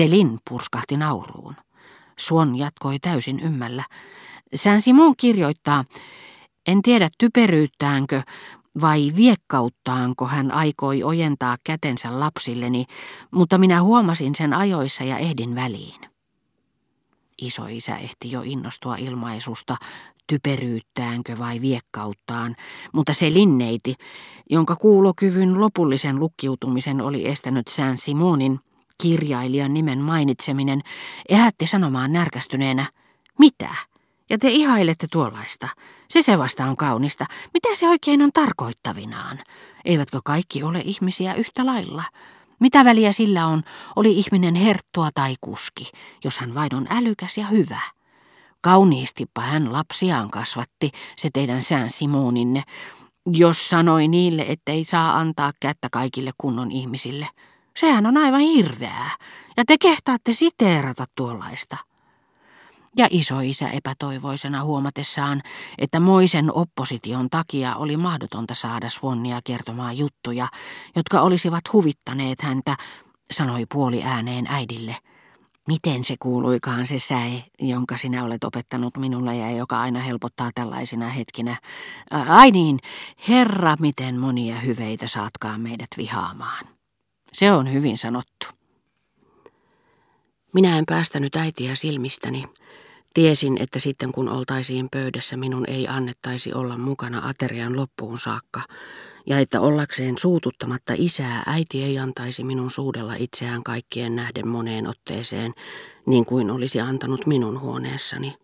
Selin purskahti nauruun. Suon jatkoi täysin ymmällä. Sän Simon kirjoittaa, en tiedä typeryyttäänkö vai viekkauttaanko hän aikoi ojentaa kätensä lapsilleni, mutta minä huomasin sen ajoissa ja ehdin väliin. Isoisä ehti jo innostua ilmaisusta, typeryyttäänkö vai viekkauttaan, mutta se linneiti, jonka kuulokyvyn lopullisen lukkiutumisen oli estänyt Sän Simonin, kirjailijan nimen mainitseminen, ehätti sanomaan närkästyneenä, mitä? Ja te ihailette tuollaista. Se se vasta on kaunista. Mitä se oikein on tarkoittavinaan? Eivätkö kaikki ole ihmisiä yhtä lailla? Mitä väliä sillä on, oli ihminen herttua tai kuski, jos hän vain on älykäs ja hyvä? Kauniistipa hän lapsiaan kasvatti, se teidän sään Simoninne, jos sanoi niille, ettei saa antaa kättä kaikille kunnon ihmisille. Sehän on aivan hirveää, ja te kehtaatte siteerata tuollaista. Ja isoisä epätoivoisena huomatessaan, että moisen opposition takia oli mahdotonta saada Swannia kertomaan juttuja, jotka olisivat huvittaneet häntä, sanoi puoli ääneen äidille. Miten se kuuluikaan se säe, jonka sinä olet opettanut minulle ja joka aina helpottaa tällaisina hetkinä? Ai niin, herra, miten monia hyveitä saatkaan meidät vihaamaan. Se on hyvin sanottu. Minä en päästänyt äitiä silmistäni. Tiesin, että sitten kun oltaisiin pöydässä minun ei annettaisi olla mukana aterian loppuun saakka, ja että ollakseen suututtamatta isää äiti ei antaisi minun suudella itseään kaikkien nähden moneen otteeseen, niin kuin olisi antanut minun huoneessani.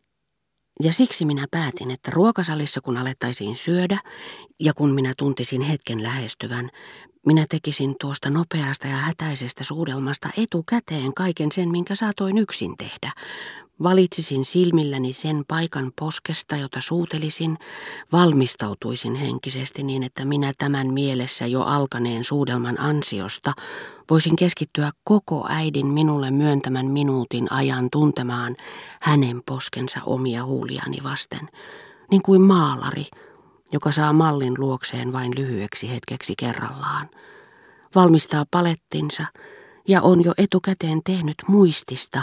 Ja siksi minä päätin, että ruokasalissa kun alettaisiin syödä ja kun minä tuntisin hetken lähestyvän, minä tekisin tuosta nopeasta ja hätäisestä suudelmasta etukäteen kaiken sen, minkä saatoin yksin tehdä. Valitsisin silmilläni sen paikan poskesta, jota suutelisin, valmistautuisin henkisesti niin, että minä tämän mielessä jo alkaneen suudelman ansiosta voisin keskittyä koko äidin minulle myöntämän minuutin ajan tuntemaan hänen poskensa omia huuliani vasten, niin kuin maalari – joka saa mallin luokseen vain lyhyeksi hetkeksi kerrallaan. Valmistaa palettinsa ja on jo etukäteen tehnyt muistista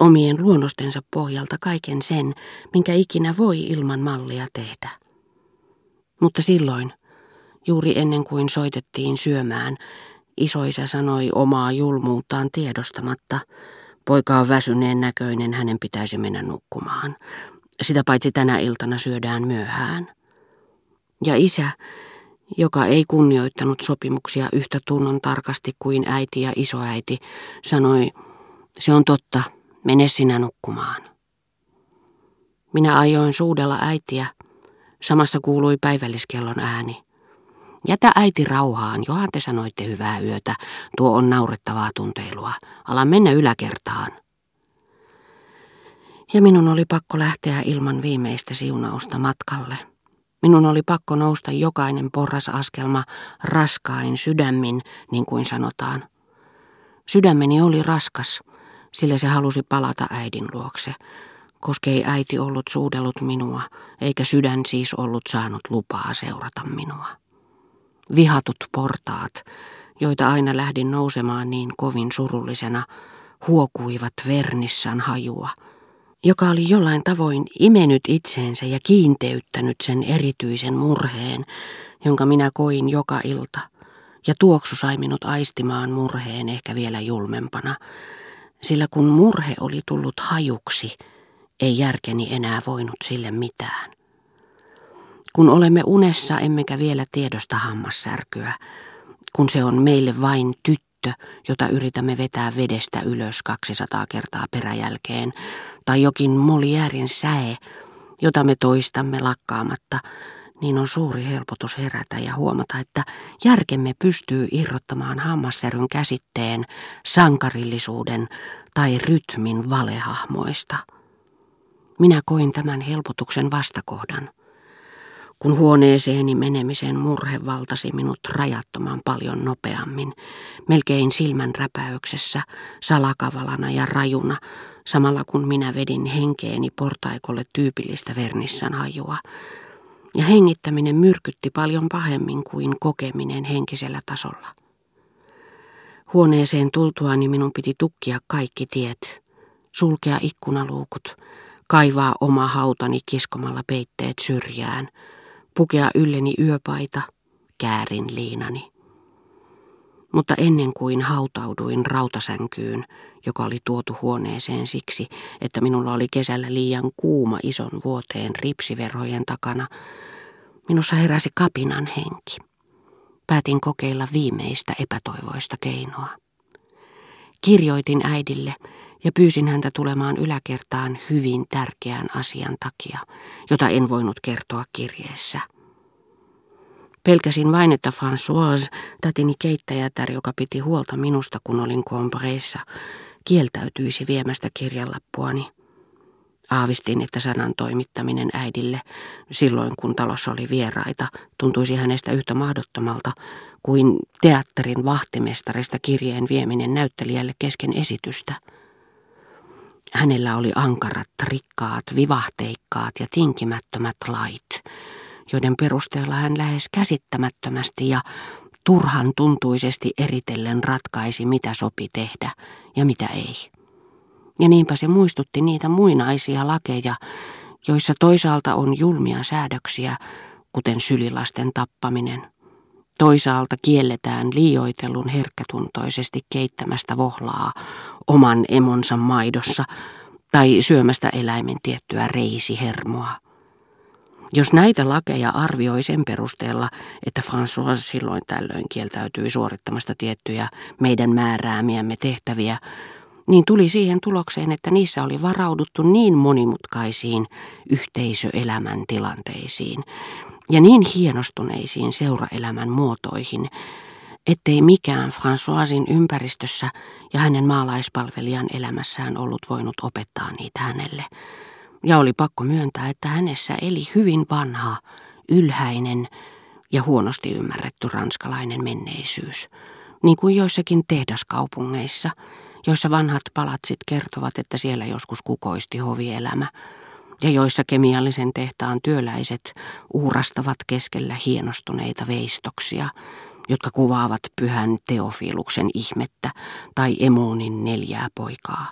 omien luonnostensa pohjalta kaiken sen, minkä ikinä voi ilman mallia tehdä. Mutta silloin, juuri ennen kuin soitettiin syömään, isoisa sanoi omaa julmuuttaan tiedostamatta, poika on väsyneen näköinen, hänen pitäisi mennä nukkumaan. Sitä paitsi tänä iltana syödään myöhään. Ja isä, joka ei kunnioittanut sopimuksia yhtä tunnon tarkasti kuin äiti ja isoäiti, sanoi, se on totta, mene sinä nukkumaan. Minä ajoin suudella äitiä, samassa kuului päivälliskellon ääni. Jätä äiti rauhaan, johan te sanoitte hyvää yötä, tuo on naurettavaa tunteilua. Ala mennä yläkertaan. Ja minun oli pakko lähteä ilman viimeistä siunausta matkalle. Minun oli pakko nousta jokainen porrasaskelma raskain sydämin, niin kuin sanotaan. Sydämeni oli raskas, sillä se halusi palata äidin luokse, koska ei äiti ollut suudellut minua, eikä sydän siis ollut saanut lupaa seurata minua. Vihatut portaat, joita aina lähdin nousemaan niin kovin surullisena, huokuivat vernissan hajua – joka oli jollain tavoin imenyt itseensä ja kiinteyttänyt sen erityisen murheen, jonka minä koin joka ilta, ja tuoksu sai minut aistimaan murheen ehkä vielä julmempana, sillä kun murhe oli tullut hajuksi, ei järkeni enää voinut sille mitään. Kun olemme unessa, emmekä vielä tiedosta hammassärkyä, kun se on meille vain tyttö, tyttö, jota yritämme vetää vedestä ylös 200 kertaa peräjälkeen, tai jokin Moliärin säe, jota me toistamme lakkaamatta, niin on suuri helpotus herätä ja huomata, että järkemme pystyy irrottamaan hammassäryn käsitteen sankarillisuuden tai rytmin valehahmoista. Minä koin tämän helpotuksen vastakohdan kun huoneeseeni menemisen murhe valtasi minut rajattoman paljon nopeammin, melkein silmän räpäyksessä, salakavalana ja rajuna, samalla kun minä vedin henkeeni portaikolle tyypillistä vernissan hajua. Ja hengittäminen myrkytti paljon pahemmin kuin kokeminen henkisellä tasolla. Huoneeseen tultuani minun piti tukkia kaikki tiet, sulkea ikkunaluukut, kaivaa oma hautani kiskomalla peitteet syrjään, pukea ylleni yöpaita, käärin liinani. Mutta ennen kuin hautauduin rautasänkyyn, joka oli tuotu huoneeseen siksi, että minulla oli kesällä liian kuuma ison vuoteen ripsiverhojen takana, minussa heräsi kapinan henki. Päätin kokeilla viimeistä epätoivoista keinoa. Kirjoitin äidille ja pyysin häntä tulemaan yläkertaan hyvin tärkeän asian takia, jota en voinut kertoa kirjeessä. Pelkäsin vain, että Françoise, tätini keittäjätär, joka piti huolta minusta, kun olin Combreissa, kieltäytyisi viemästä kirjanlappuani. Aavistin, että sanan toimittaminen äidille, silloin kun talossa oli vieraita, tuntuisi hänestä yhtä mahdottomalta kuin teatterin vahtimestarista kirjeen vieminen näyttelijälle kesken esitystä. Hänellä oli ankarat, rikkaat, vivahteikkaat ja tinkimättömät lait, joiden perusteella hän lähes käsittämättömästi ja turhan tuntuisesti eritellen ratkaisi, mitä sopi tehdä ja mitä ei. Ja niinpä se muistutti niitä muinaisia lakeja, joissa toisaalta on julmia säädöksiä, kuten sylilasten tappaminen. Toisaalta kielletään liioitelun herkkätuntoisesti keittämästä vohlaa oman emonsa maidossa tai syömästä eläimen tiettyä reisihermoa. Jos näitä lakeja arvioi sen perusteella, että François silloin tällöin kieltäytyi suorittamasta tiettyjä meidän määräämiämme tehtäviä, niin tuli siihen tulokseen, että niissä oli varauduttu niin monimutkaisiin yhteisöelämän tilanteisiin ja niin hienostuneisiin seuraelämän muotoihin, ettei mikään Françoisin ympäristössä ja hänen maalaispalvelijan elämässään ollut voinut opettaa niitä hänelle. Ja oli pakko myöntää, että hänessä eli hyvin vanha, ylhäinen ja huonosti ymmärretty ranskalainen menneisyys, niin kuin joissakin tehdaskaupungeissa – joissa vanhat palatsit kertovat, että siellä joskus kukoisti hovielämä, ja joissa kemiallisen tehtaan työläiset uurastavat keskellä hienostuneita veistoksia, jotka kuvaavat pyhän Teofiluksen ihmettä tai Emonin neljää poikaa.